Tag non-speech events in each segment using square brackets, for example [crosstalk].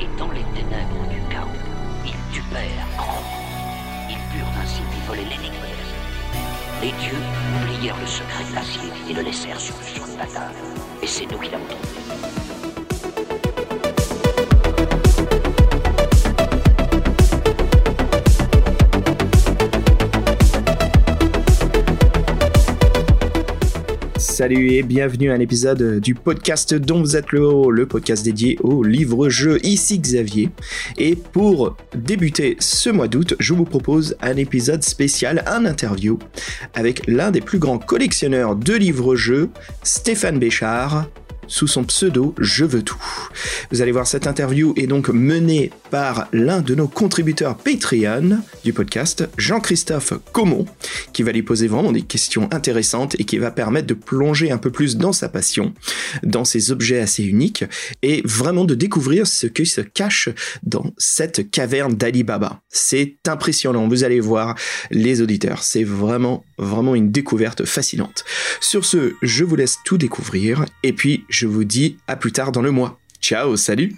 Et dans les ténèbres du chaos, ils tupèrent grandement. Ils purent ainsi dévoler l'énigme. Les dieux oublièrent le secret de l'acier et le laissèrent sur le sol de la table. Et c'est nous qui l'avons trouvé. Salut et bienvenue à un épisode du podcast dont vous êtes le héros, le podcast dédié au livre-jeu. Ici Xavier. Et pour débuter ce mois d'août, je vous propose un épisode spécial, un interview avec l'un des plus grands collectionneurs de livres-jeux, Stéphane Béchard, sous son pseudo Je veux tout. Vous allez voir, cette interview est donc menée par l'un de nos contributeurs Patreon du podcast, Jean-Christophe Comon, qui va lui poser vraiment des questions intéressantes et qui va permettre de plonger un peu plus dans sa passion, dans ces objets assez uniques, et vraiment de découvrir ce qui se cache dans cette caverne d'Ali Baba. C'est impressionnant, vous allez voir les auditeurs, c'est vraiment, vraiment une découverte fascinante. Sur ce, je vous laisse tout découvrir, et puis je vous dis à plus tard dans le mois. Ciao, salut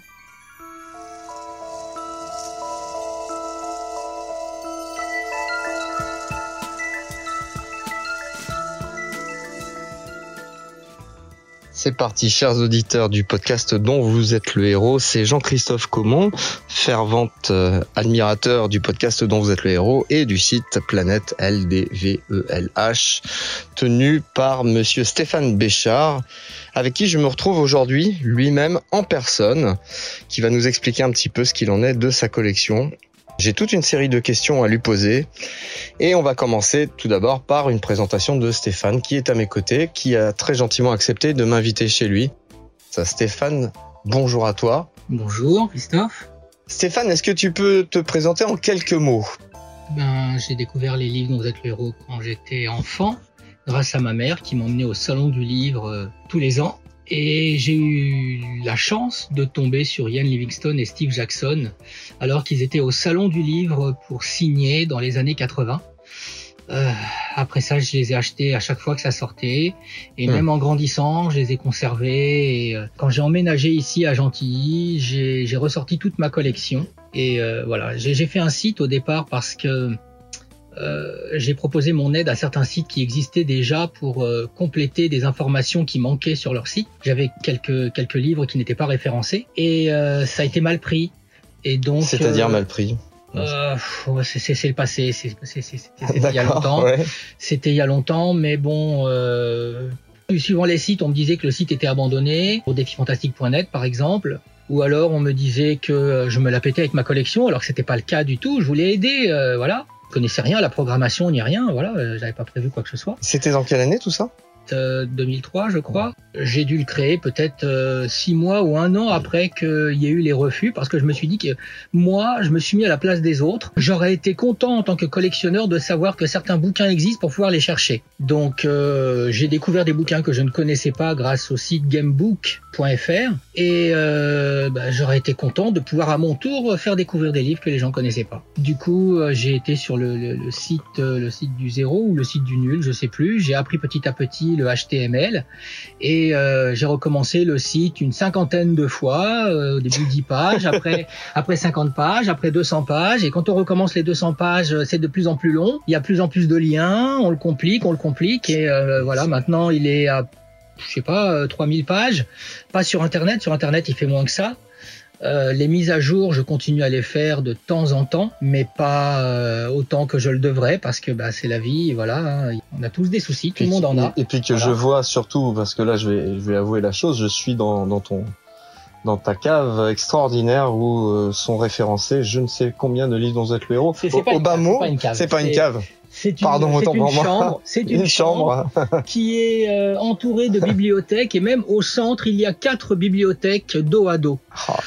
C'est parti, chers auditeurs du podcast dont vous êtes le héros. C'est Jean-Christophe Comon, fervente euh, admirateur du podcast dont vous êtes le héros et du site Planète LDVELH, tenu par monsieur Stéphane Béchard, avec qui je me retrouve aujourd'hui, lui-même en personne, qui va nous expliquer un petit peu ce qu'il en est de sa collection j'ai toute une série de questions à lui poser et on va commencer tout d'abord par une présentation de Stéphane qui est à mes côtés, qui a très gentiment accepté de m'inviter chez lui. Ça, Stéphane, bonjour à toi. Bonjour Christophe. Stéphane, est-ce que tu peux te présenter en quelques mots? Ben, j'ai découvert les livres dont vous êtes le héros quand j'étais enfant, grâce à ma mère qui m'emmenait au salon du livre euh, tous les ans. Et j'ai eu la chance de tomber sur Ian Livingstone et Steve Jackson alors qu'ils étaient au salon du livre pour signer dans les années 80. Euh, après ça, je les ai achetés à chaque fois que ça sortait. Et Hmm. même en grandissant, je les ai conservés. Et euh, quand j'ai emménagé ici à Gentilly, j'ai ressorti toute ma collection. Et euh, voilà, j'ai j'ai fait un site au départ parce que euh, j'ai proposé mon aide à certains sites qui existaient déjà pour euh, compléter des informations qui manquaient sur leur site. J'avais quelques quelques livres qui n'étaient pas référencés et euh, ça a été mal pris. Et donc, C'est-à-dire mal pris. c'est le passé, c'était il y a longtemps. ouais. C'était il y a longtemps, mais bon, suivant les sites, on me disait que le site était abandonné, au défifantastique.net par exemple, ou alors on me disait que je me la pétais avec ma collection, alors que c'était pas le cas du tout. Je voulais aider, euh, voilà. Je connaissais rien la programmation ni rien, voilà. euh, J'avais pas prévu quoi que ce soit. C'était dans quelle année tout ça? 2003, je crois. J'ai dû le créer peut-être euh, six mois ou un an après qu'il y ait eu les refus, parce que je me suis dit que moi, je me suis mis à la place des autres. J'aurais été content en tant que collectionneur de savoir que certains bouquins existent pour pouvoir les chercher. Donc, euh, j'ai découvert des bouquins que je ne connaissais pas grâce au site gamebook.fr, et euh, bah, j'aurais été content de pouvoir à mon tour faire découvrir des livres que les gens connaissaient pas. Du coup, euh, j'ai été sur le, le- site, euh, le site du zéro ou le site du nul, je sais plus. J'ai appris petit à petit le HTML et euh, j'ai recommencé le site une cinquantaine de fois. euh, au début 10 [laughs] pages, après après 50 pages, après 200 pages. Et quand on recommence les 200 pages, euh, c'est de plus en plus long. Il y a plus en plus de liens. On le complique, on le complique. Et euh, voilà, maintenant il est à je sais pas, euh, 3000 pages. Pas sur Internet. Sur Internet, il fait moins que ça. Euh, les mises à jour, je continue à les faire de temps en temps, mais pas euh, autant que je le devrais parce que bah, c'est la vie, voilà. hein. On a tous des soucis, tout le monde en a. Et puis que Voilà. je vois surtout, parce que là je vais, je vais avouer la chose, je suis dans, dans ton dans ta cave extraordinaire où euh, sont référencés je ne sais combien de livres dont vous êtes le héros. C'est- pas une cave, c'est pas une cave. c'est pas une C'est- cave, C'est une, Pardon, c'est autant une pour moi. chambre, c'est une, une chambre. qui est euh, entourée de bibliothèques et même au centre il y a quatre bibliothèques dos à dos. Ah,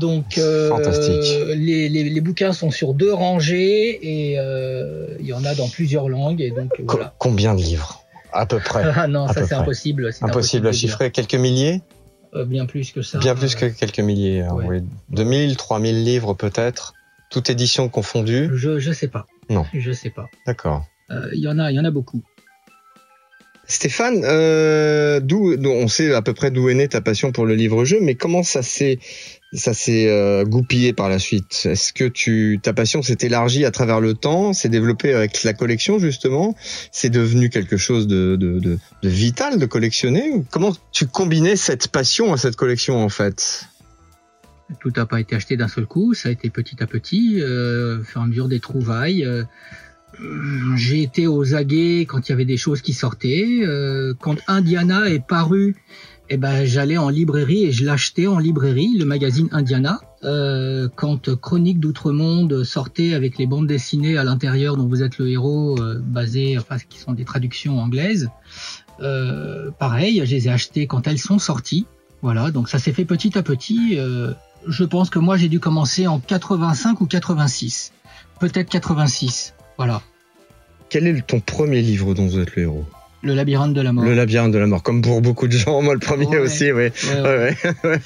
Donc euh, les, les, les bouquins sont sur deux rangées et euh, il y en a dans plusieurs langues et donc Co- voilà. Combien de livres? À peu près. Ah non, à ça c'est impossible. Impossible à chiffrer. Quelques milliers? Bien plus que ça. Bien plus que quelques milliers. hein, ouais. oui. 2000, 3000 livres peut-être. Toute édition confondue. Je je sais pas. Non. Je sais pas. D'accord. Euh, Il y en a il y en a beaucoup. Stéphane, euh, d'où on sait à peu près d'où est née ta passion pour le livre-jeu, mais comment ça s'est ça s'est euh, goupillé par la suite? Est-ce que tu ta passion s'est élargie à travers le temps, s'est développée avec la collection justement? C'est devenu quelque chose de, de, de, de vital de collectionner? Comment tu combinais cette passion à cette collection en fait? Tout n'a pas été acheté d'un seul coup, ça a été petit à petit, euh, au fur et à mesure des trouvailles. Euh, j'ai été aux aguets quand il y avait des choses qui sortaient. Euh, quand Indiana est paru, eh ben, j'allais en librairie et je l'achetais en librairie, le magazine Indiana. Euh, quand Chronique d'Outre-Monde sortait avec les bandes dessinées à l'intérieur dont vous êtes le héros, euh, basées, enfin, qui sont des traductions anglaises, euh, pareil, je les ai achetées quand elles sont sorties. Voilà, donc ça s'est fait petit à petit. Je pense que moi j'ai dû commencer en 85 ou 86, peut-être 86. Voilà. Quel est ton premier livre dont vous êtes le héros? Le labyrinthe de la mort. Le labyrinthe de la mort, comme pour beaucoup de gens, moi le premier Ouais. aussi, oui. [laughs] Ouais,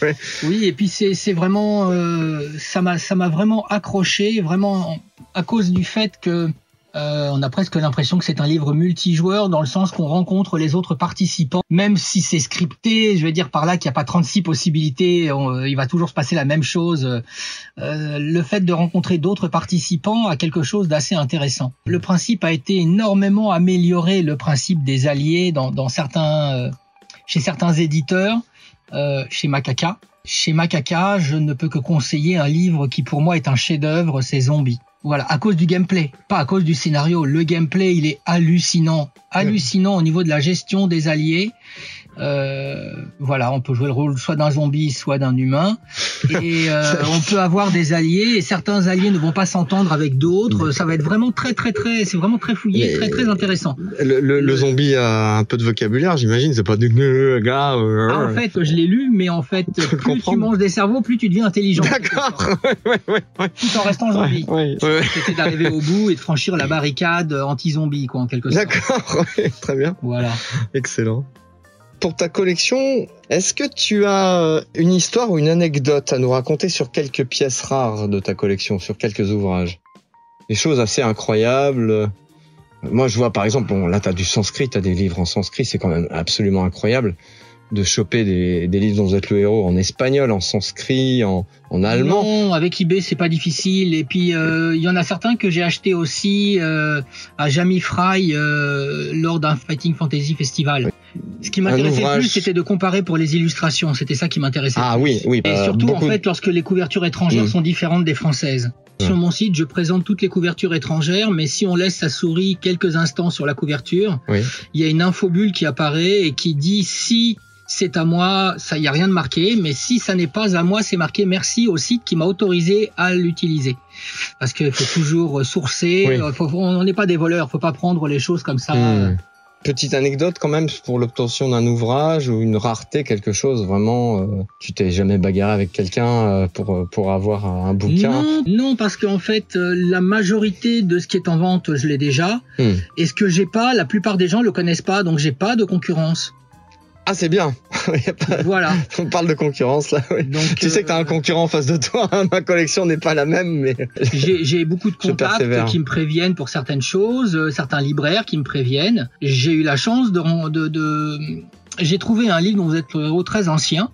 ouais. Oui, et puis c'est vraiment euh, ça m'a ça m'a vraiment accroché, vraiment à cause du fait que euh, on a presque l'impression que c'est un livre multijoueur dans le sens qu'on rencontre les autres participants, même si c'est scripté. Je veux dire par là qu'il n'y a pas 36 possibilités, on- il va toujours se passer la même chose. Euh, le fait de rencontrer d'autres participants a quelque chose d'assez intéressant. Le principe a été énormément amélioré, le principe des alliés dans, certains, euh, chez certains éditeurs, euh, chez Macaca. Chez Macaca, je ne peux que conseiller un livre qui pour moi est un chef-d'œuvre, c'est Zombie. Voilà, à cause du gameplay, pas à cause du scénario. Le gameplay, il est hallucinant, hallucinant au niveau de la gestion des alliés. Euh, voilà, on peut jouer le rôle soit d'un zombie, soit d'un humain, et [laughs] euh, on peut avoir des alliés. Et certains alliés ne vont pas s'entendre avec d'autres. Ça va être vraiment très, très, très. C'est vraiment très fouillé, Mais- très, très intéressant. Le, le, le zombie a un peu de vocabulaire, j'imagine. C'est pas [laughs] du euh, gars. euh, Ah, en fait, je l'ai lu, mais en fait, plus tu manges des cerveaux, plus tu deviens intelligent. D'accord. [laughs] ouais, ouais, ouais. Tout en restant zombie. C'était d'arriver au bout et de franchir la barricade anti-zombie, quoi, en quelque sorte. D'accord. Très bien. Voilà. Excellent. Pour ta collection, est-ce que tu as euh, une histoire ou une anecdote à nous raconter sur quelques pièces rares de ta collection, sur quelques ouvrages? Des choses assez incroyables. Moi, je vois par exemple, bon, là, t'as du sanskrit, t'as des livres en sanskrit, c'est quand même absolument incroyable de choper des, livres dont vous êtes le héros en espagnol, en sanskrit, en, allemand. Non, avec eBay, c'est pas difficile. Et puis, euh, il y en a certains que j'ai achetés aussi euh, à Jamie Fry lors d'un Fighting Fantasy Festival. Ce qui m'intéressait ouvrage- plus, c'était de comparer pour les illustrations. C'était ça qui m'intéressait. Ah oui, oui. Et bah, surtout, en fait, lorsque les couvertures étrangères Mm. sont différentes des françaises. Sur mon site, je présente toutes les couvertures étrangères, mais si on laisse sa souris quelques instants sur la couverture, Oui. il y a une infobulle qui apparaît et qui dit si c'est à moi, ça y a rien de marqué, mais si ça n'est pas à moi, c'est marqué merci au site qui m'a autorisé à l'utiliser. Parce qu'il faut toujours sourcer, Oui. faut- faut- on n'est pas des voleurs, faut pas prendre les choses comme ça. Hmm. Petite anecdote quand même pour l'obtention d'un ouvrage ou une rareté, quelque chose vraiment. euh, tu t'es jamais bagarré avec quelqu'un euh, pour pour avoir un bouquin? Non, non, parce qu'en fait, euh, la majorité de ce qui est en vente, je l'ai déjà. Hmm. Et ce que j'ai pas, la plupart des gens le connaissent pas, donc j'ai pas de concurrence. Ah c'est bien. [laughs] Pas- Voilà. [laughs] On parle de concurrence là. oui. Donc, Tu sais que t'as euh, un concurrent en face de toi. hein. Ma collection n'est pas la même, mais [laughs] J'ai beaucoup de contacts qui me préviennent pour certaines choses, euh, certains libraires qui me préviennent. J'ai eu la chance de, de, de- j'ai trouvé un livre dont vous êtes le héros très ancien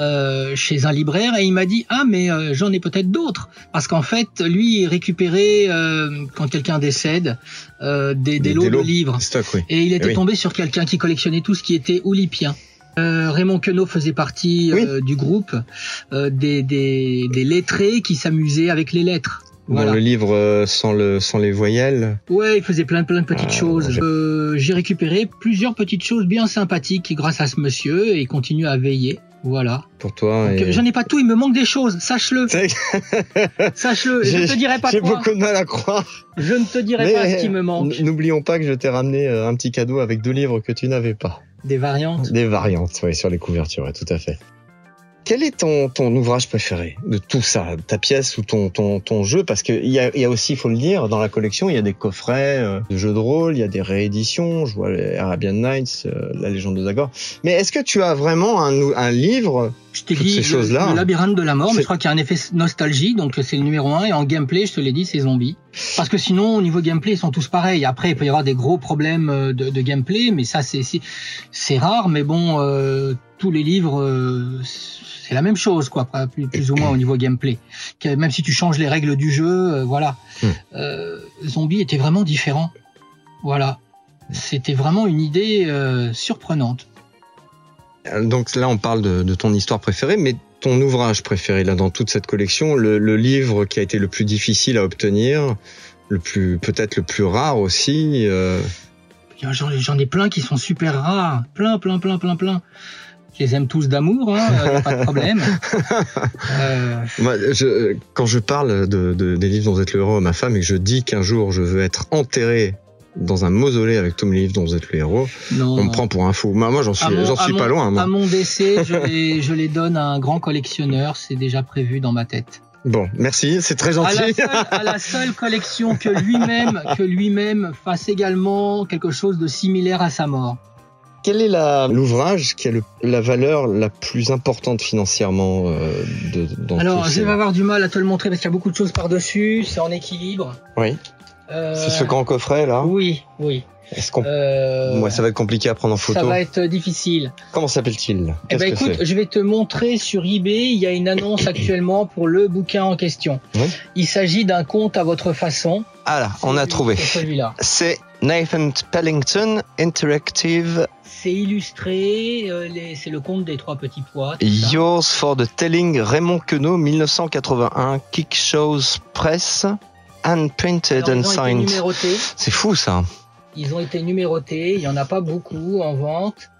euh, chez un libraire et il m'a dit ah mais euh, j'en ai peut-être d'autres parce qu'en fait lui il récupérait euh, quand quelqu'un décède euh, des, des Des- lots des lots. de livres stock oui. et il était Eh oui. tombé sur quelqu'un qui collectionnait tout ce qui était oulipien. Euh, Raymond Queneau faisait partie Oui. euh, du groupe euh, des, des, des lettrés qui s'amusaient avec les lettres. Dans Voilà. le livre euh, sans le sans les voyelles. Ouais, il faisait plein plein de petites Ah, choses. j'ai- Euh, J'ai récupéré plusieurs petites choses bien sympathiques grâce à ce monsieur et il continue à veiller. Voilà. Pour toi. Et- J'en ai pas tout, il me manque des choses. Sache-le, [laughs] sache-le. Je ne te dirai pas J'ai beaucoup de mal à croire. Je ne te dirai Mais pas ce qui me manque. N'oublions pas que je t'ai ramené euh, un petit cadeau avec deux livres que tu n'avais pas. Des variantes. Des variantes, ouais, sur les couvertures, ouais, tout à fait. Quel est ton, ton ouvrage préféré de tout ça, ta pièce ou ton, ton, ton jeu? Parce qu'il y a, il y a aussi, il faut le dire, dans la collection, il y a des coffrets euh, de jeux de rôle, il y a des rééditions, je vois les Arabian Nights, euh, la légende de Zagor. Mais est-ce que tu as vraiment un, livre Je t'ai dit ces le, labyrinthe de la mort, mais je crois qu'il y a un effet nostalgie, donc c'est le numéro un. Et en gameplay, je te l'ai dit, c'est zombie. Parce que sinon, au niveau gameplay, ils sont tous pareils. Après, il peut y avoir des gros problèmes euh, de, de gameplay, mais ça, c'est rare. Mais bon, euh, tous les livres, euh, c'est la même chose, quoi, plus, plus ou moins au niveau gameplay. Même si tu changes les règles du jeu, euh, voilà. Hmm. Zombie était vraiment différent. Voilà. C'était vraiment une idée surprenante. Donc là, on parle de, de ton histoire préférée, mais ton ouvrage préféré là dans toute cette collection, le, le livre qui a été le plus difficile à obtenir, le plus peut-être le plus rare aussi. euh, J'en ai plein qui sont super rares. Plein, plein, plein, plein, plein. Je les aime tous d'amour, hein, euh, pas de problème. [laughs] Euh, moi, je, quand je parle de, de- des livres dont vous êtes le héros à ma femme et que je dis qu'un jour je veux être enterré dans un mausolée avec tous mes livres dont vous êtes le héros, non, on non. me prend pour un fou. Moi, moi, j'en suis, j'en suis mon- pas loin. Moi. À mon décès, je les, je les donne à un grand collectionneur. C'est déjà prévu dans ma tête. Bon, merci, c'est très À la, gentil. seule, à la seule collection que lui-même, que lui-même fasse également quelque chose de similaire à sa mort. Quel est la- l'ouvrage qui a le- la valeur la plus importante financièrement euh, de, dans Alors, je vais avoir du mal à te le montrer parce qu'il y a beaucoup de choses par-dessus. C'est en équilibre. Oui, c'est ce grand coffret là? Oui, oui. Est-ce qu'on Euh, Ouais, ça va être compliqué à prendre en photo. ça va être difficile. Comment s'appelle-t-il? Eh ben écoute, je vais te montrer sur eBay, il y a une annonce [coughs] actuellement pour le bouquin en question. Oui. Il s'agit d'un conte à votre façon. Ah là, on a trouvé. C'est celui-là. C'est Nathan Pellington Interactive C'est illustré, euh, les- c'est le conte des trois petits pois. Yours for the Telling Raymond Queneau 1981 Kick Shows Press and printed Alors, and ils ont été signed. numérotés. C'est fou ça. Ils ont été numérotés. Il y en a pas beaucoup en vente.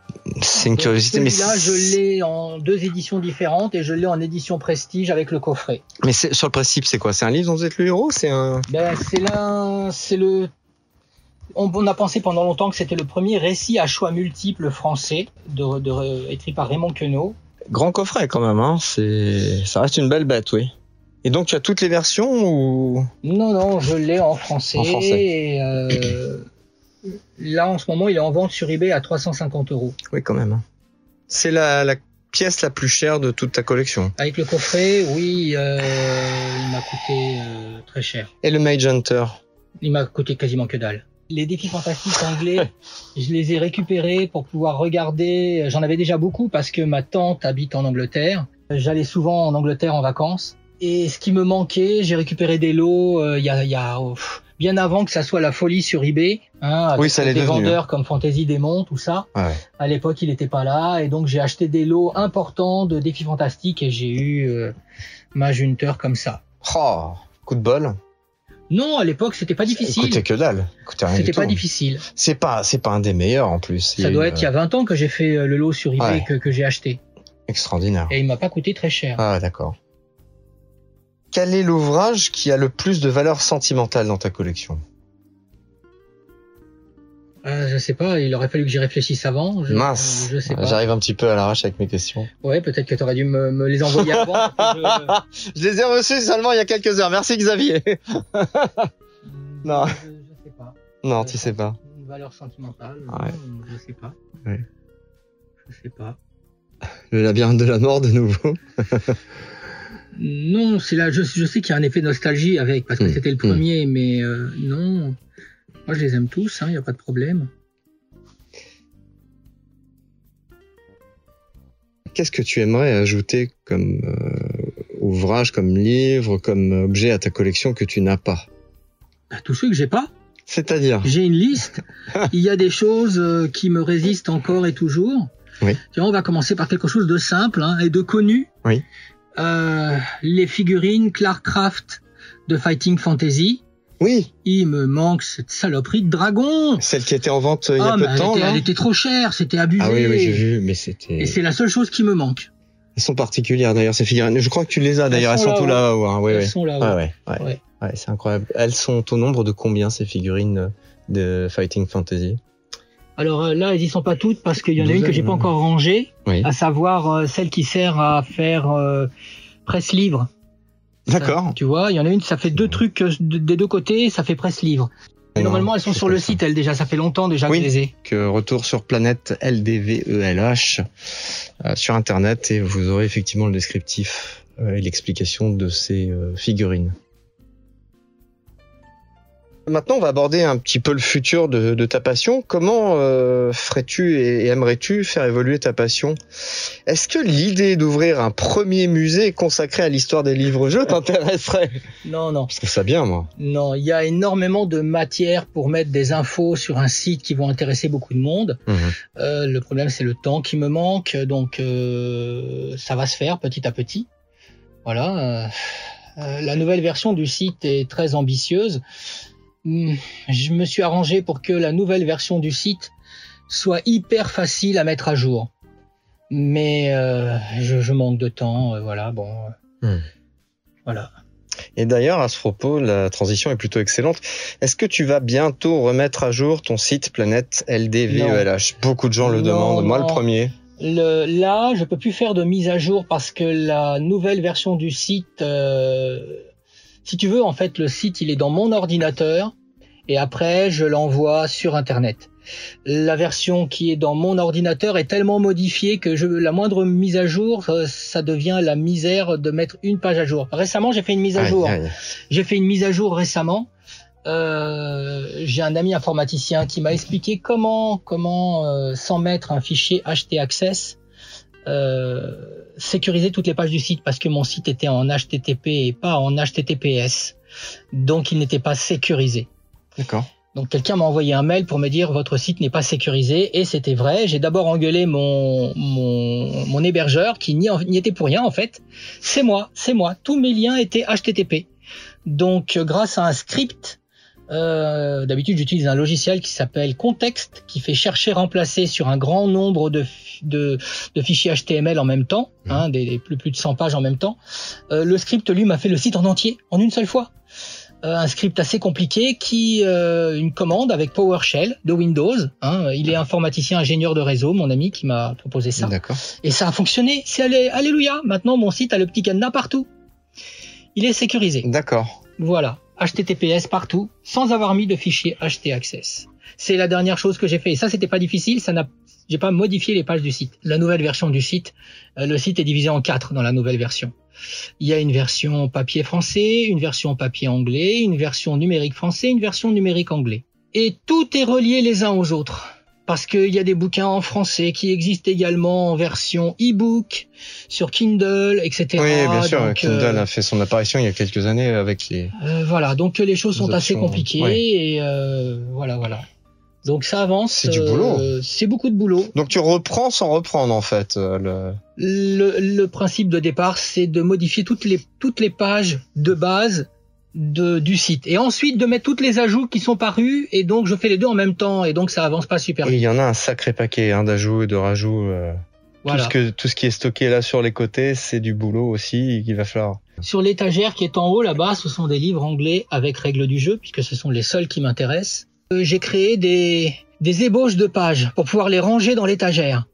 C'est une Donc, curiosité, mais Celui-là, je l'ai en deux éditions différentes et je l'ai en édition prestige avec le coffret. mais sur le principe, c'est quoi? C'est un livre dont vous êtes le héros C'est un Ben, c'est là, c'est le. On, on a pensé pendant longtemps que c'était le premier récit à choix multiples français, de, de- écrit par Raymond Queneau. grand coffret quand même. Hein. C'est, ça reste une belle bête, oui. Et donc tu as toutes les versions ou? Non, non, je l'ai en français. En français. Et, euh, là, en ce moment, il est en vente sur eBay à 350 euros. Oui, quand même. hein. C'est la, la pièce la plus chère de toute ta collection. Avec le coffret, oui, euh, il m'a coûté euh, très cher. Et le Mage Hunter? Il m'a coûté quasiment que dalle. Les défis fantastiques anglais, [laughs] je les ai récupérés pour pouvoir regarder. J'en avais déjà beaucoup parce que ma tante habite en Angleterre. J'allais souvent en Angleterre en vacances. Et ce qui me manquait, j'ai récupéré des lots euh, y a, il y a oh, pff, bien avant que ça soit la folie sur eBay. Hein, avec Oui, ça des devenu, vendeurs comme Fantasy Démon, tout ça. Ouais. À l'époque, il n'était pas là. Et donc, j'ai acheté des lots importants de défis fantastiques et j'ai eu euh, ma Hunter comme ça. Oh, coup de bol. Non, à l'époque, c'était pas difficile. Écoutez que dalle. C'était pas tout. difficile. C'est pas, c'est pas un des meilleurs en plus. Ça doit être il y a 20 ans que j'ai fait euh, le lot sur eBay Ouais. que, que j'ai acheté. extraordinaire. Et il m'a pas coûté très cher. Ah, d'accord. Quel est l'ouvrage qui a le plus de valeur sentimentale dans ta collection? Euh, je sais pas, il aurait fallu que j'y réfléchisse avant. Je, Mince. Je sais pas. J'arrive un petit peu à l'arrache avec mes questions. Ouais, peut-être que tu aurais dû me, me les envoyer avant. [laughs] Je les ai reçus seulement il y a quelques heures. Merci Xavier. [laughs] Non. Je, je sais pas. non, tu sais pas. Une valeur sentimentale. Ouais. non, Je sais pas. Ouais. Je sais pas. Le labyrinthe de la mort de nouveau. [laughs] Non, c'est là. Je, je sais qu'il y a un effet nostalgie avec parce que Hmm. c'était le premier, mais euh, non. Moi, je les aime tous. Il n'y a pas de problème. Qu'est-ce que tu aimerais ajouter comme euh, ouvrage, comme livre, comme objet à ta collection que tu n'as pas? Bah, tous ceux que j'ai pas. C'est-à-dire? J'ai une liste. [laughs] Il y a des choses euh, qui me résistent encore et toujours. Oui. Tiens, on va commencer par quelque chose de simple hein, et de connu. Oui. Euh, les figurines Clarkcraft de Fighting Fantasy. Oui, Il me manque cette saloperie de dragon. celle qui était en vente euh, il y a Ah, peu de elle, temps. était, là. elle était trop chère, c'était abusé. Ah oui, oui, j'ai vu, mais c'était. Et c'est la seule chose qui me manque. Elles sont particulières d'ailleurs ces figurines. Je crois que tu les as d'ailleurs. Elles Elles sont. Hein. Oui, Elles sont là. Ouais, ouais. Ouais. Ouais, c'est incroyable. Elles sont au nombre de combien ces figurines de Fighting Fantasy? Alors euh, là, elles y sont pas toutes parce qu'il y en a une que j'ai pas encore rangée, Oui. à savoir euh, celle qui sert à faire euh, presse-livre. D'accord. Tu vois, il y en a une, ça fait deux trucs de- des deux côtés, ça fait presse-livre. Normalement, elles sont sur le site, elles déjà. Ça fait longtemps déjà Oui. que je les ai. Que retour sur planète LDVELH euh, sur internet et vous aurez effectivement le descriptif euh, et l'explication de ces euh, figurines. Maintenant, on va aborder un petit peu le futur de, de ta passion. Comment euh, ferais-tu et, et aimerais-tu faire évoluer ta passion? Est-ce que l'idée d'ouvrir un premier musée consacré à l'histoire des livres-jeux [laughs] t'intéresserait? Non, non. Je trouve ça bien, moi. Non, il y a énormément de matière pour mettre des infos sur un site qui vont intéresser beaucoup de monde. Mhm. Euh, le problème, c'est le temps qui me manque, donc euh, ça va se faire petit à petit. Voilà. la nouvelle version du site est très ambitieuse. Hmm, Je me suis arrangé pour que la nouvelle version du site soit hyper facile à mettre à jour. Mais euh, je, je manque de temps, euh, voilà. Bon, euh, Hmm. voilà. Et d'ailleurs, à ce propos, la transition est plutôt excellente. Est-ce que tu vas bientôt remettre à jour ton site Planète LDVELH Beaucoup de gens le Non, demandent, moi non. le premier. Le, là, je peux plus faire de mise à jour parce que la nouvelle version du site, euh, si tu veux, en fait, le site, il est dans mon ordinateur et après, je l'envoie sur Internet. La version qui est dans mon ordinateur est tellement modifiée que je, la moindre mise à jour, euh, ça devient la misère de mettre une page à jour. Récemment, j'ai fait une mise à jour. J'ai fait une mise à jour récemment. Euh, j'ai un ami informaticien qui m'a expliqué comment comment euh, sans mettre un fichier htaccess euh, sécuriser toutes les pages du site parce que mon site était en HTTP et pas en HTTPS. Donc il n'était pas sécurisé. D'accord. Donc quelqu'un m'a envoyé un mail pour me dire votre site n'est pas sécurisé et c'était vrai. J'ai d'abord engueulé mon, mon, mon hébergeur qui n'y était pour rien en fait. C'est moi, c'est moi. Tous mes liens étaient HTTP. Donc grâce à un script, euh, d'habitude j'utilise un logiciel qui s'appelle Context qui fait chercher remplacer sur un grand nombre de, de, de fichiers HTML en même temps, hein, des, des plus, plus de 100 pages en même temps. Euh, le script lui m'a fait le site en entier en une seule fois. Euh, un script assez compliqué qui euh, une commande avec PowerShell de Windows. Hein, il est informaticien ingénieur de réseau, mon ami qui m'a proposé ça. Et ça a fonctionné. C'est allé- alléluia. Maintenant mon site a le petit cadenas partout. Il est sécurisé. D'accord. Voilà, HTTPS partout, sans avoir mis de fichier htaccess. C'est la dernière chose que j'ai fait. Et ça, c'était pas difficile. Ça n'a, j'ai pas modifié les pages du site. La nouvelle version du site, euh, le site est divisé en quatre dans la nouvelle version. Il y a une version papier français, une version papier anglais, une version numérique français, une version numérique anglais. Et tout est relié les uns aux autres. Parce qu'il y a des bouquins en français qui existent également en version e-book, sur Kindle, etc. Oui, bien sûr. Donc, Kindle euh, a fait son apparition il y a quelques années avec les. euh, voilà, donc les choses Les sont assez compliquées ouais. et euh, voilà, voilà. Donc ça avance. C'est du euh, boulot. c'est beaucoup de boulot. Donc tu reprends sans reprendre en fait. euh, le... Le, le principe de départ, c'est de modifier toutes les toutes les pages de base de, du site et ensuite de mettre toutes les ajouts qui sont parus et donc je fais les deux en même temps et donc ça avance pas super vite. il y en a un sacré paquet hein, d'ajouts et de rajouts. euh, Voilà. Tout ce que tout ce qui est stocké là sur les côtés, c'est du boulot aussi qu'il va falloir. Sur l'étagère qui est en haut là-bas, ce sont des livres anglais avec règles du jeu, puisque ce sont les seuls qui m'intéressent. Euh, J'ai créé des, des ébauches de pages pour pouvoir les ranger dans l'étagère.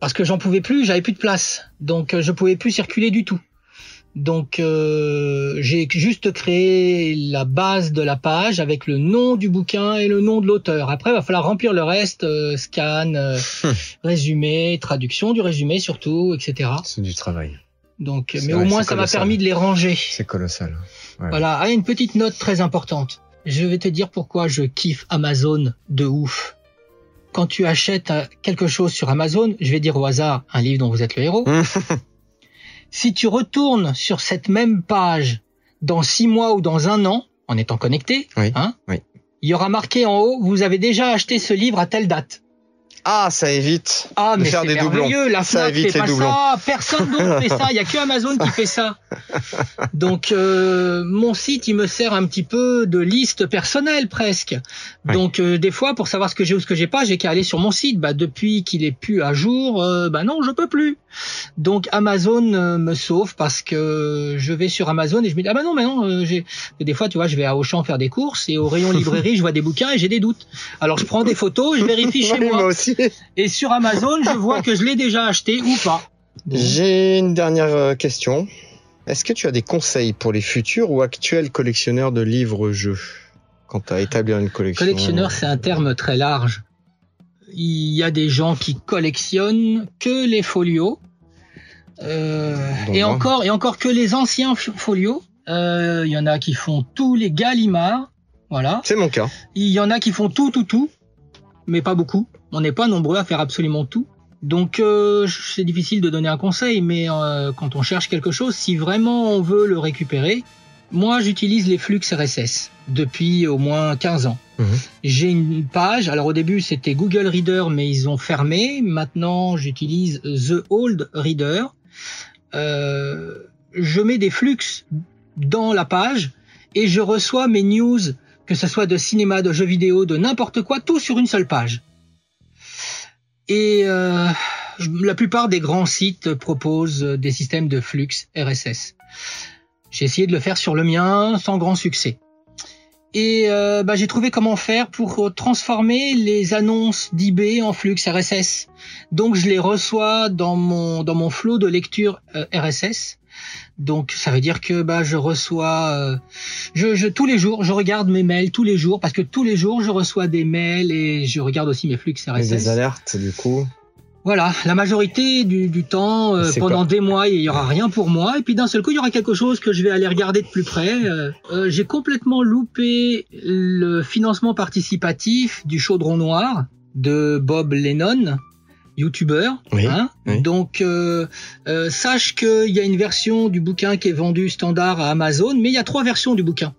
Parce que j'en pouvais plus, j'avais plus de place. Donc euh, je pouvais plus circuler du tout. Donc euh, j'ai juste créé la base de la page avec le nom du bouquin et le nom de l'auteur. Après, il va falloir remplir le reste, euh, scan, euh, résumé, traduction du résumé surtout, etc. C'est du travail. Donc, mais vrai, au moins ça m'a colossal. permis de les ranger. C'est colossal. Ouais. Voilà, ah, une petite note très importante. Je vais te dire pourquoi je kiffe Amazon de ouf. Quand tu achètes euh, quelque chose sur Amazon, je vais dire au hasard un livre dont vous êtes le héros. [laughs] si tu retournes sur cette même page dans six mois ou dans un an, en étant connecté, Oui, hein, oui. il y aura marqué en haut, vous avez déjà acheté ce livre à telle date. Ah, ça évite. Ah, De mais faire c'est des doublons. la Ça évite fait les pas doublons. ça, personne d'autre fait ça, il y a que Amazon qui fait ça. [laughs] Donc euh, mon site, il me sert un petit peu de liste personnelle presque. Donc euh, des fois pour savoir ce que j'ai ou ce que j'ai pas, j'ai qu'à aller sur mon site. Bah depuis qu'il est plus à jour, euh, bah non, je peux plus. Donc Amazon euh, me sauve parce que je vais sur Amazon et je me dis ah bah non mais non, euh, j'ai des fois tu vois, je vais à Auchan faire des courses et au rayon [laughs] librairie, je vois des bouquins et j'ai des doutes. Alors je prends des photos, je vérifie [laughs] chez Oui, moi. moi aussi. [laughs] Et sur Amazon, je vois que je l'ai déjà acheté ou pas. J'ai une dernière euh, question. Est-ce que tu as des conseils pour les futurs ou actuels collectionneurs de livres-jeux? Quand à établir une collection Collectionneur, c'est un terme très large. Il y a des gens qui collectionnent que les folios. Euh, Bon, et encore, et encore que les anciens folios. Euh, Il y en a qui font tous les Gallimards. Voilà. C'est mon cas. Il y en a qui font tout, tout, tout, mais pas beaucoup. On n'est pas nombreux à faire absolument tout. Donc euh, c'est difficile de donner un conseil, mais euh, quand on cherche quelque chose, si vraiment on veut le récupérer, moi j'utilise les flux RSS depuis au moins 15 ans. Mhm. J'ai une page, alors au début c'était Google Reader, mais ils ont fermé. Maintenant j'utilise The Old Reader. Euh, je mets des flux dans la page et je reçois mes news, que ce soit de cinéma, de jeux vidéo, de n'importe quoi, tout sur une seule page. Et euh, la plupart des grands sites proposent des systèmes de flux RSS. J'ai essayé de le faire sur le mien sans grand succès. Et euh, bah, j'ai trouvé comment faire pour transformer les annonces d'eBay en flux RSS. Donc je les reçois dans mon dans mon flot de lecture euh, RSS. Donc ça veut dire que bah je reçois euh, je, je tous les jours je regarde mes mails tous les jours parce que tous les jours je reçois des mails et je regarde aussi mes flux Et RSS. des alertes, du coup. Voilà, la majorité du, du temps, euh, pendant des mois, il y aura rien pour moi, et puis d'un seul coup, il y aura quelque chose que je vais aller regarder de plus près. Euh, J'ai complètement loupé le financement participatif du Chaudron Noir de Bob Lennon, youtubeur. Oui, hein. oui. Donc, euh, euh, sache qu'il y a une version du bouquin qui est vendue standard à Amazon, mais il y a trois versions du bouquin.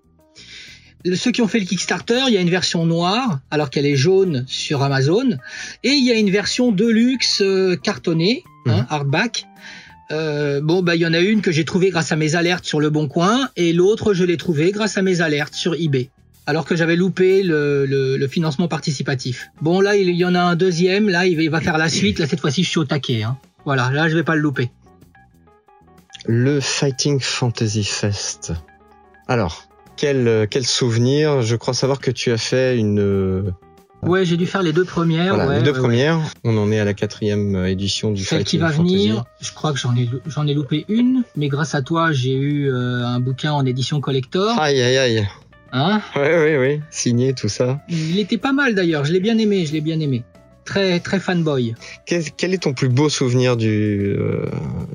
Ceux qui ont fait le Kickstarter, il y a une version noire, alors qu'elle est jaune sur Amazon, et il y a une version deluxe euh, cartonnée, hein, Mhm. hardback. Euh, bon, bah il y en a une que j'ai trouvée grâce à mes alertes sur le Bon Coin, et l'autre je l'ai trouvée grâce à mes alertes sur eBay. Alors que j'avais loupé le, le- le financement participatif. Bon là il y en a un deuxième, là il va, faire la suite. Là cette fois-ci je suis au taquet. Hein. Voilà, là je vais pas le louper. Le Fighting Fantasy Fest. Alors, quel, quel souvenir? Je crois savoir que tu as fait une... euh, Ouais, j'ai dû faire les deux premières. voilà, ouais, les deux ouais, ouais. premières. On en est à la quatrième édition du Celle qui Fighting va Fantasy. venir, je crois que j'en ai j'en ai loupé une, mais grâce à toi j'ai eu euh, un bouquin en édition collector. Aïe, aïe, aïe. Hein? Ouais, ouais, ouais. Signé, tout ça. Il était pas mal d'ailleurs, je l'ai bien aimé, je l'ai bien aimé. Très très fanboy. Quel, quel est ton plus beau souvenir du, euh,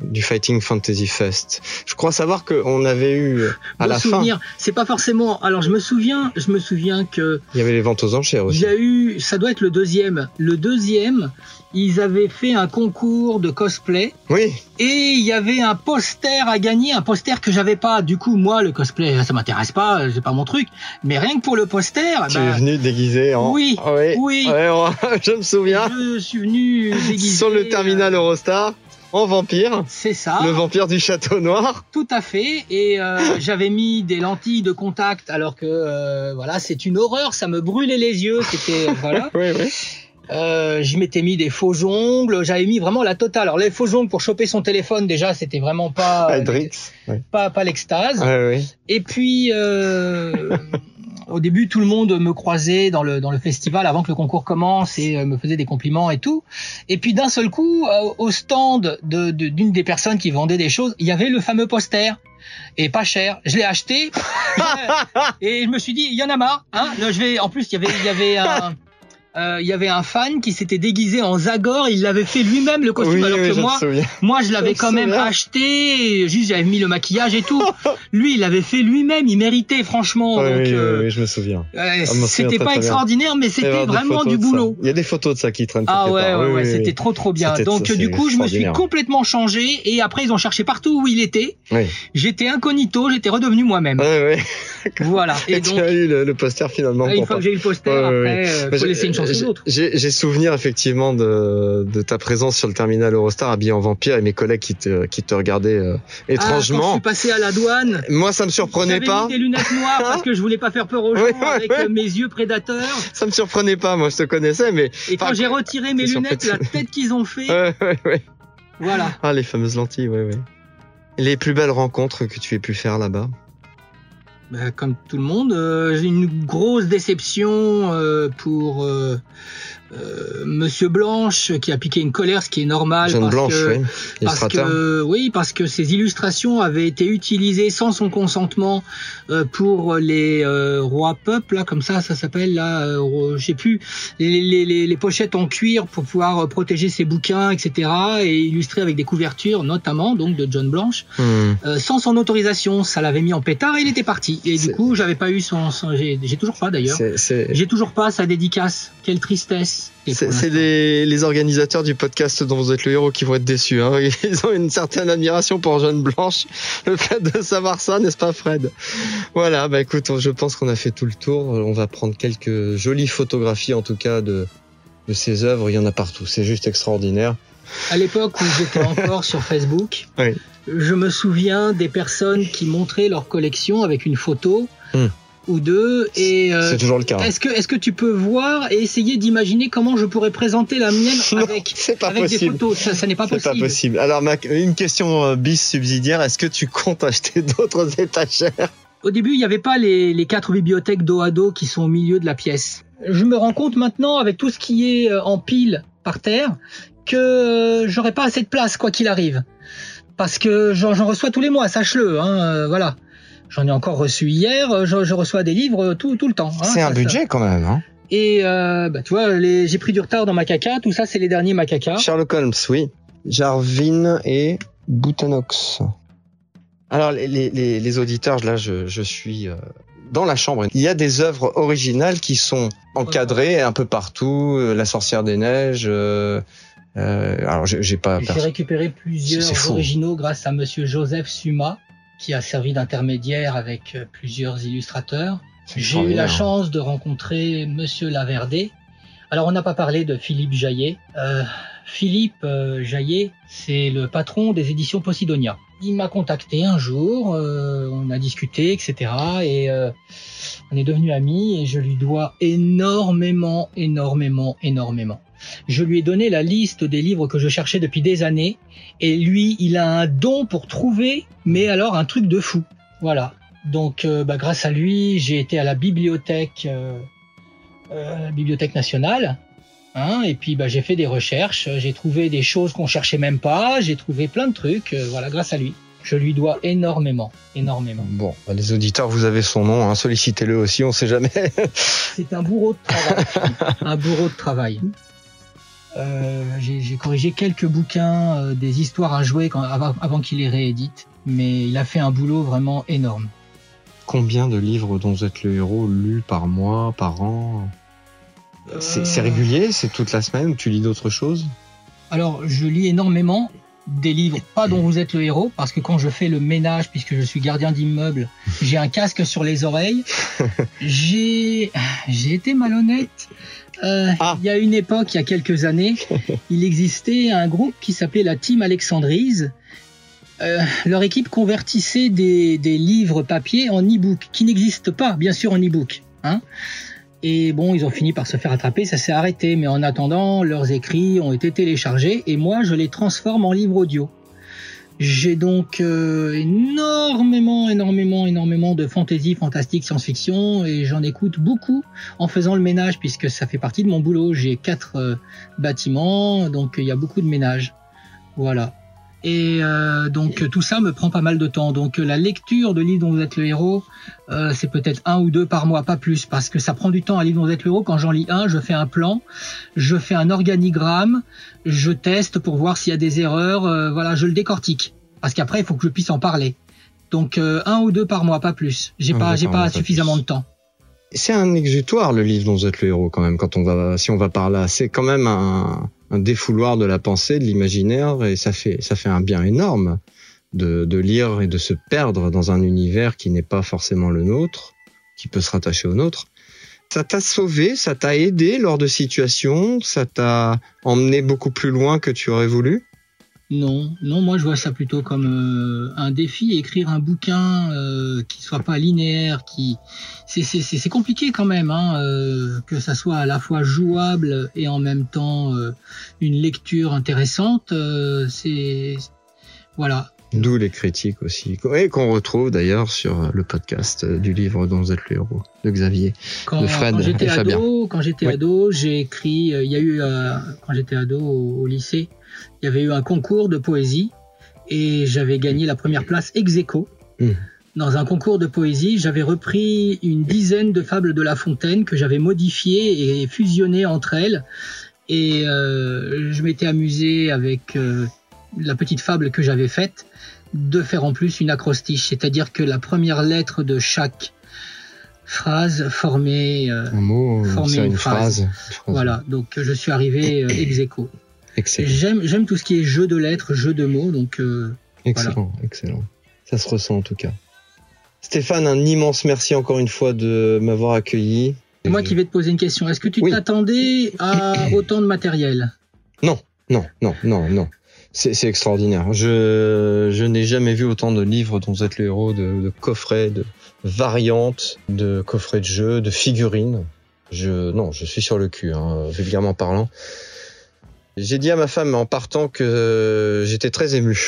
du Fighting Fantasy Fest? Je crois savoir qu'on avait eu euh, à Beau la souvenir, c'est pas forcément. Alors je me souviens, je me souviens que fin, il y avait les ventes aux enchères il aussi. y a eu, ça doit être le deuxième. Le deuxième, ils avaient fait un concours de cosplay Oui, et il y avait un poster à gagner, un poster que j'avais pas. Du coup, moi, le cosplay, ça m'intéresse pas, c'est pas mon truc. Mais rien que pour le poster, tu bah, es venu déguisé en... oui, Ah oui. Ouais, [laughs] je me souviens. Je suis venu déguisé Sur le terminal euh, Eurostar, en vampire. C'est ça. Le vampire du château noir. Tout à fait. Et euh, [laughs] j'avais mis des lentilles de contact, alors que euh, voilà, c'est une horreur. Ça me brûlait les yeux. C'était voilà. [laughs] Oui, oui. Euh, je m'étais mis des faux ongles. J'avais mis vraiment la totale. Alors les faux ongles pour choper son téléphone, déjà, c'était vraiment pas. Ouais. pas pas l'extase. Ouais, ouais. Et puis au début, tout le monde me croisait dans le dans le festival avant que le concours commence et euh, me faisait des compliments et tout. Et puis d'un seul coup, euh, au stand de de- d'une des personnes qui vendait des choses, il y avait le fameux poster. Et pas cher. Je l'ai acheté. [laughs] et je me suis dit, il y en a marre. Hein je vais. En plus, il y avait il y avait un euh, il y avait un fan qui s'était déguisé en Zagor, il l'avait fait lui-même le costume, Oui, alors oui, que moi, moi, je l'avais quand me même acheté, juste j'avais mis le maquillage et tout. [laughs] Lui, il l'avait fait lui-même, il méritait franchement. Ouais, donc, oui, oui, euh, oui, je me souviens. euh, c'était pas extraordinaire, mais c'était vraiment du boulot. Il y a des photos de ça qui traînent Ah ouais, ouais, Oui, ouais, oui, c'était oui. trop trop bien. Donc du coup, je me suis complètement changé et après ils ont cherché partout où il était. Oui. J'étais incognito, j'étais redevenu moi-même. Ouais, ouais. [laughs] Voilà. Et, Et tu donc, as eu le, le poster finalement. une pour fois que j'ai eu le poster, après, euh, faut laisser une j'ai- souvenir effectivement de, de ta présence sur le terminal Eurostar habillé en vampire et mes collègues qui te, qui te regardaient euh, Ah, quand je étrangement. suis passé à la douane, Moi, ça me surprenait j'avais pas. mis des lunettes noires [laughs] parce que je voulais pas faire peur aux gens ouais, avec ouais. euh, mes yeux prédateurs. Ça me surprenait pas. Moi, je te connaissais, mais Et quand j'ai retiré mes t'es lunettes, la tête qu'ils ont fait, ouais, ouais, ouais. voilà. Ah, les fameuses lentilles, ouais, ouais. Les plus belles rencontres que tu aies pu faire là-bas. Bah, comme tout le monde, euh, une grosse déception euh, pour euh, Monsieur Blanche qui a piqué une colère, ce qui est normal Jeanne parce Blanche, que oui. parce que oui, parce que ces illustrations avaient été utilisées sans son consentement euh, pour les euh, rois peuples, là, comme ça, ça s'appelle là, euh, je sais plus, les, les, les, les pochettes en cuir pour pouvoir euh, protéger ses bouquins, etc. et illustrer avec des couvertures, notamment donc de John Blanche, Hmm. euh, sans son autorisation. Ça l'avait mis en pétard et il était parti. Et du coup, j'avais pas eu son, son j'ai toujours pas d'ailleurs. J'ai toujours pas sa dédicace. Quelle tristesse. C'est les, les organisateurs du podcast dont vous êtes le héros qui vont être déçus. Hein. [laughs] Ils ont une certaine admiration pour Jeanne Blanche. [laughs] Le fait de savoir ça, n'est-ce pas Fred? Voilà, bah écoute, je pense qu'on a fait tout le tour. On va prendre quelques jolies photographies en tout cas de, de ces œuvres. Il y en a partout. C'est juste extraordinaire. À l'époque où j'étais encore sur Facebook, Oui. je me souviens des personnes qui montraient leur collection avec une photo Hmm. Ou deux. Et euh, C'est toujours le cas. est-ce que est-ce que tu peux voir et essayer d'imaginer comment je pourrais présenter la mienne [laughs] Non, avec c'est pas avec des photos Ça, ça n'est pas C'est possible. pas possible. Alors, ma- une question euh, bis subsidiaire. Est-ce que tu comptes [laughs] acheter d'autres [laughs] étagères? Au début, il n'y avait pas les, les quatre bibliothèques dos à dos qui sont au milieu de la pièce. Je me rends compte maintenant, avec tout ce qui est euh, en pile par terre, que euh, j'aurais pas assez de place quoi qu'il arrive. Parce que j'en reçois tous les mois, sache-le. Hein, euh, voilà. J'en ai encore reçu hier. euh, Je, je reçois des livres tout, tout le temps. hein, C'est un ça. budget quand même. Hein Et euh, bah, tu vois, j'ai pris du retard dans ma caca. Tout ça, c'est les derniers Macaca. Sherlock Holmes, oui. Jarvin et Boutanox. Alors, les, les- les, les auditeurs, là, je, je suis euh, dans la chambre. Il y a des œuvres originales qui sont encadrées un peu partout. euh, La sorcière des neiges. euh, euh, alors, j'ai pas. J'ai récupéré plusieurs originaux grâce à Monsieur Joseph Suma, qui a servi d'intermédiaire avec euh, plusieurs illustrateurs. J'ai eu la chance de rencontrer Monsieur Laverdé. Alors, on n'a pas parlé de Philippe Jaillet. Euh, Philippe euh, Jaillet, c'est le patron des éditions Posidonia. Il m'a contacté un jour, euh, on a discuté, etc. Et euh, on est devenus amis et je lui dois énormément, énormément, énormément. Je lui ai donné la liste des livres que je cherchais depuis des années et lui, il a un don pour trouver, mais alors un truc de fou. Voilà. Donc, euh, bah, grâce à lui, j'ai été à la bibliothèque, euh, euh, bibliothèque nationale. Hein, et puis bah, j'ai fait des recherches, j'ai trouvé des choses qu'on cherchait même pas, j'ai trouvé plein de trucs, voilà, grâce à lui. Je lui dois énormément, énormément. Bon, bah, les auditeurs, vous avez son nom. Hein, Sollicitez-le aussi, on sait jamais. [laughs] C'est un bourreau de travail. [laughs] un bourreau de travail. Euh, j'ai corrigé quelques bouquins, euh, des histoires à jouer quand, avant, avant qu'il les réédite, mais il a fait un boulot vraiment énorme. Combien de livres dont vous êtes le héros lus par mois, par an? C'est c'est Euh, régulier C'est toute la semaine ou tu lis d'autres choses? Alors, je lis énormément des livres, pas dont vous êtes le héros, parce que quand je fais le ménage, puisque je suis gardien d'immeuble, j'ai un casque sur les oreilles. [laughs] J'ai, j'ai été malhonnête. Euh, Ah. Il y a une époque, il y a quelques années, [laughs] il existait un groupe qui s'appelait la Team Alexandrise. Euh, leur équipe convertissait des, des livres papier en e-book, qui n'existent pas, bien sûr, en e-book. Hein et bon, ils ont fini par se faire attraper, ça s'est arrêté. Mais en attendant, leurs écrits ont été téléchargés et moi, je les transforme en livre audio. J'ai donc euh, énormément, énormément, énormément de fantasy, fantastique, science-fiction et j'en écoute beaucoup en faisant le ménage puisque ça fait partie de mon boulot. J'ai quatre euh, bâtiments, donc il y a beaucoup de ménage. Voilà. Et euh, donc tout ça me prend pas mal de temps. Donc la lecture de livres dont vous êtes le héros, euh, c'est peut-être un ou deux par mois, pas plus, parce que ça prend du temps à lire dont vous êtes le héros. Quand j'en lis un, je fais un plan, je fais un organigramme, je teste pour voir s'il y a des erreurs, euh, voilà, je le décortique. Parce qu'après, il faut que je puisse en parler. Donc euh, un ou deux par mois, pas plus. J'ai pas, j'ai pas suffisamment plus. de temps. C'est un exutoire le livre dont vous êtes le héros quand même. Quand on va, si on va par là, c'est quand même un, un défouloir de la pensée, de l'imaginaire, et ça fait, ça fait un bien énorme de, de lire et de se perdre dans un univers qui n'est pas forcément le nôtre, qui peut se rattacher au nôtre. Ça t'a sauvé, ça t'a aidé lors de situations, ça t'a emmené beaucoup plus loin que tu aurais voulu? Non, non, moi je vois ça plutôt comme euh, un défi. Écrire un bouquin euh, qui soit pas linéaire, qui c'est compliqué quand même, hein, euh, que ça soit à la fois jouable et en même temps euh, une lecture intéressante. c'est voilà. D'où les critiques aussi, et qu'on retrouve d'ailleurs sur le podcast du livre dont vous êtes le héros, de Xavier, Quand, de Fred quand j'étais et Fabien. ado, quand j'étais Oui. ado, j'ai écrit. euh, Il y a eu euh, quand j'étais ado au, au lycée, il y avait eu un concours de poésie et j'avais gagné la première place ex aequo. Hmm. Dans un concours de poésie, j'avais repris une dizaine de fables de La Fontaine que j'avais modifiées et fusionnées entre elles. Et euh, je m'étais amusé avec euh, la petite fable que j'avais faite de faire en plus une acrostiche, c'est-à-dire que la première lettre de chaque phrase formait euh, Un mot, Former c'est une une phrase. phrase. une phrase. voilà, donc je suis arrivé euh, [coughs] ex aequo. Excellent, J'aime j'aime tout ce qui est jeu de lettres, jeu de mots, donc euh, excellent, excellent. Ça se ressent en tout cas. Stéphane, un immense merci encore une fois de m'avoir accueilli. c'est moi qui vais te poser une question. Est-ce que tu Oui. t'attendais à [coughs] autant de matériel? Non, non, non, non, non. C'est c'est extraordinaire. Je, je n'ai jamais vu autant de livres dont vous êtes le héros, de, de coffrets, de variantes, de coffrets de jeux, de figurines. Je, non, je suis sur le cul, hein, vulgairement parlant. J'ai dit à ma femme en partant que j'étais très ému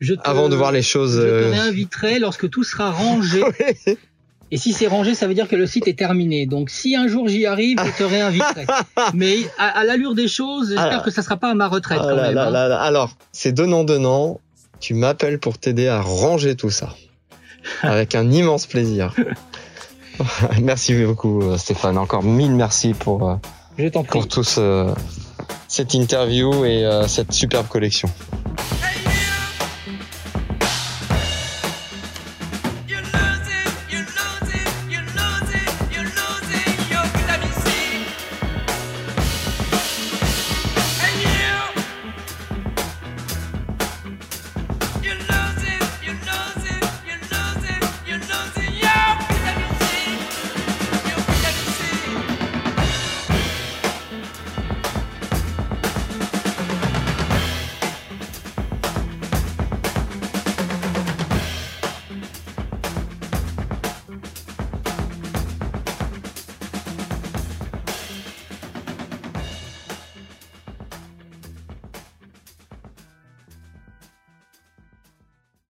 je te, avant de voir les choses. Je te euh, réinviterai lorsque tout sera rangé. [laughs] Et si c'est rangé, ça veut dire que le site est terminé. Donc si un jour j'y arrive, je te réinviterai. [laughs] Mais à, à l'allure des choses, j'espère que ça sera pas à ma retraite Ah quand là même. là hein. là là. Alors, c'est donnant donnant. Tu m'appelles pour t'aider à ranger tout ça. [laughs] Avec un immense plaisir. [laughs] merci beaucoup euh, Stéphane. Encore mille merci pour, euh, Je t'en prie. pour tout ce- cette interview et euh, cette superbe collection.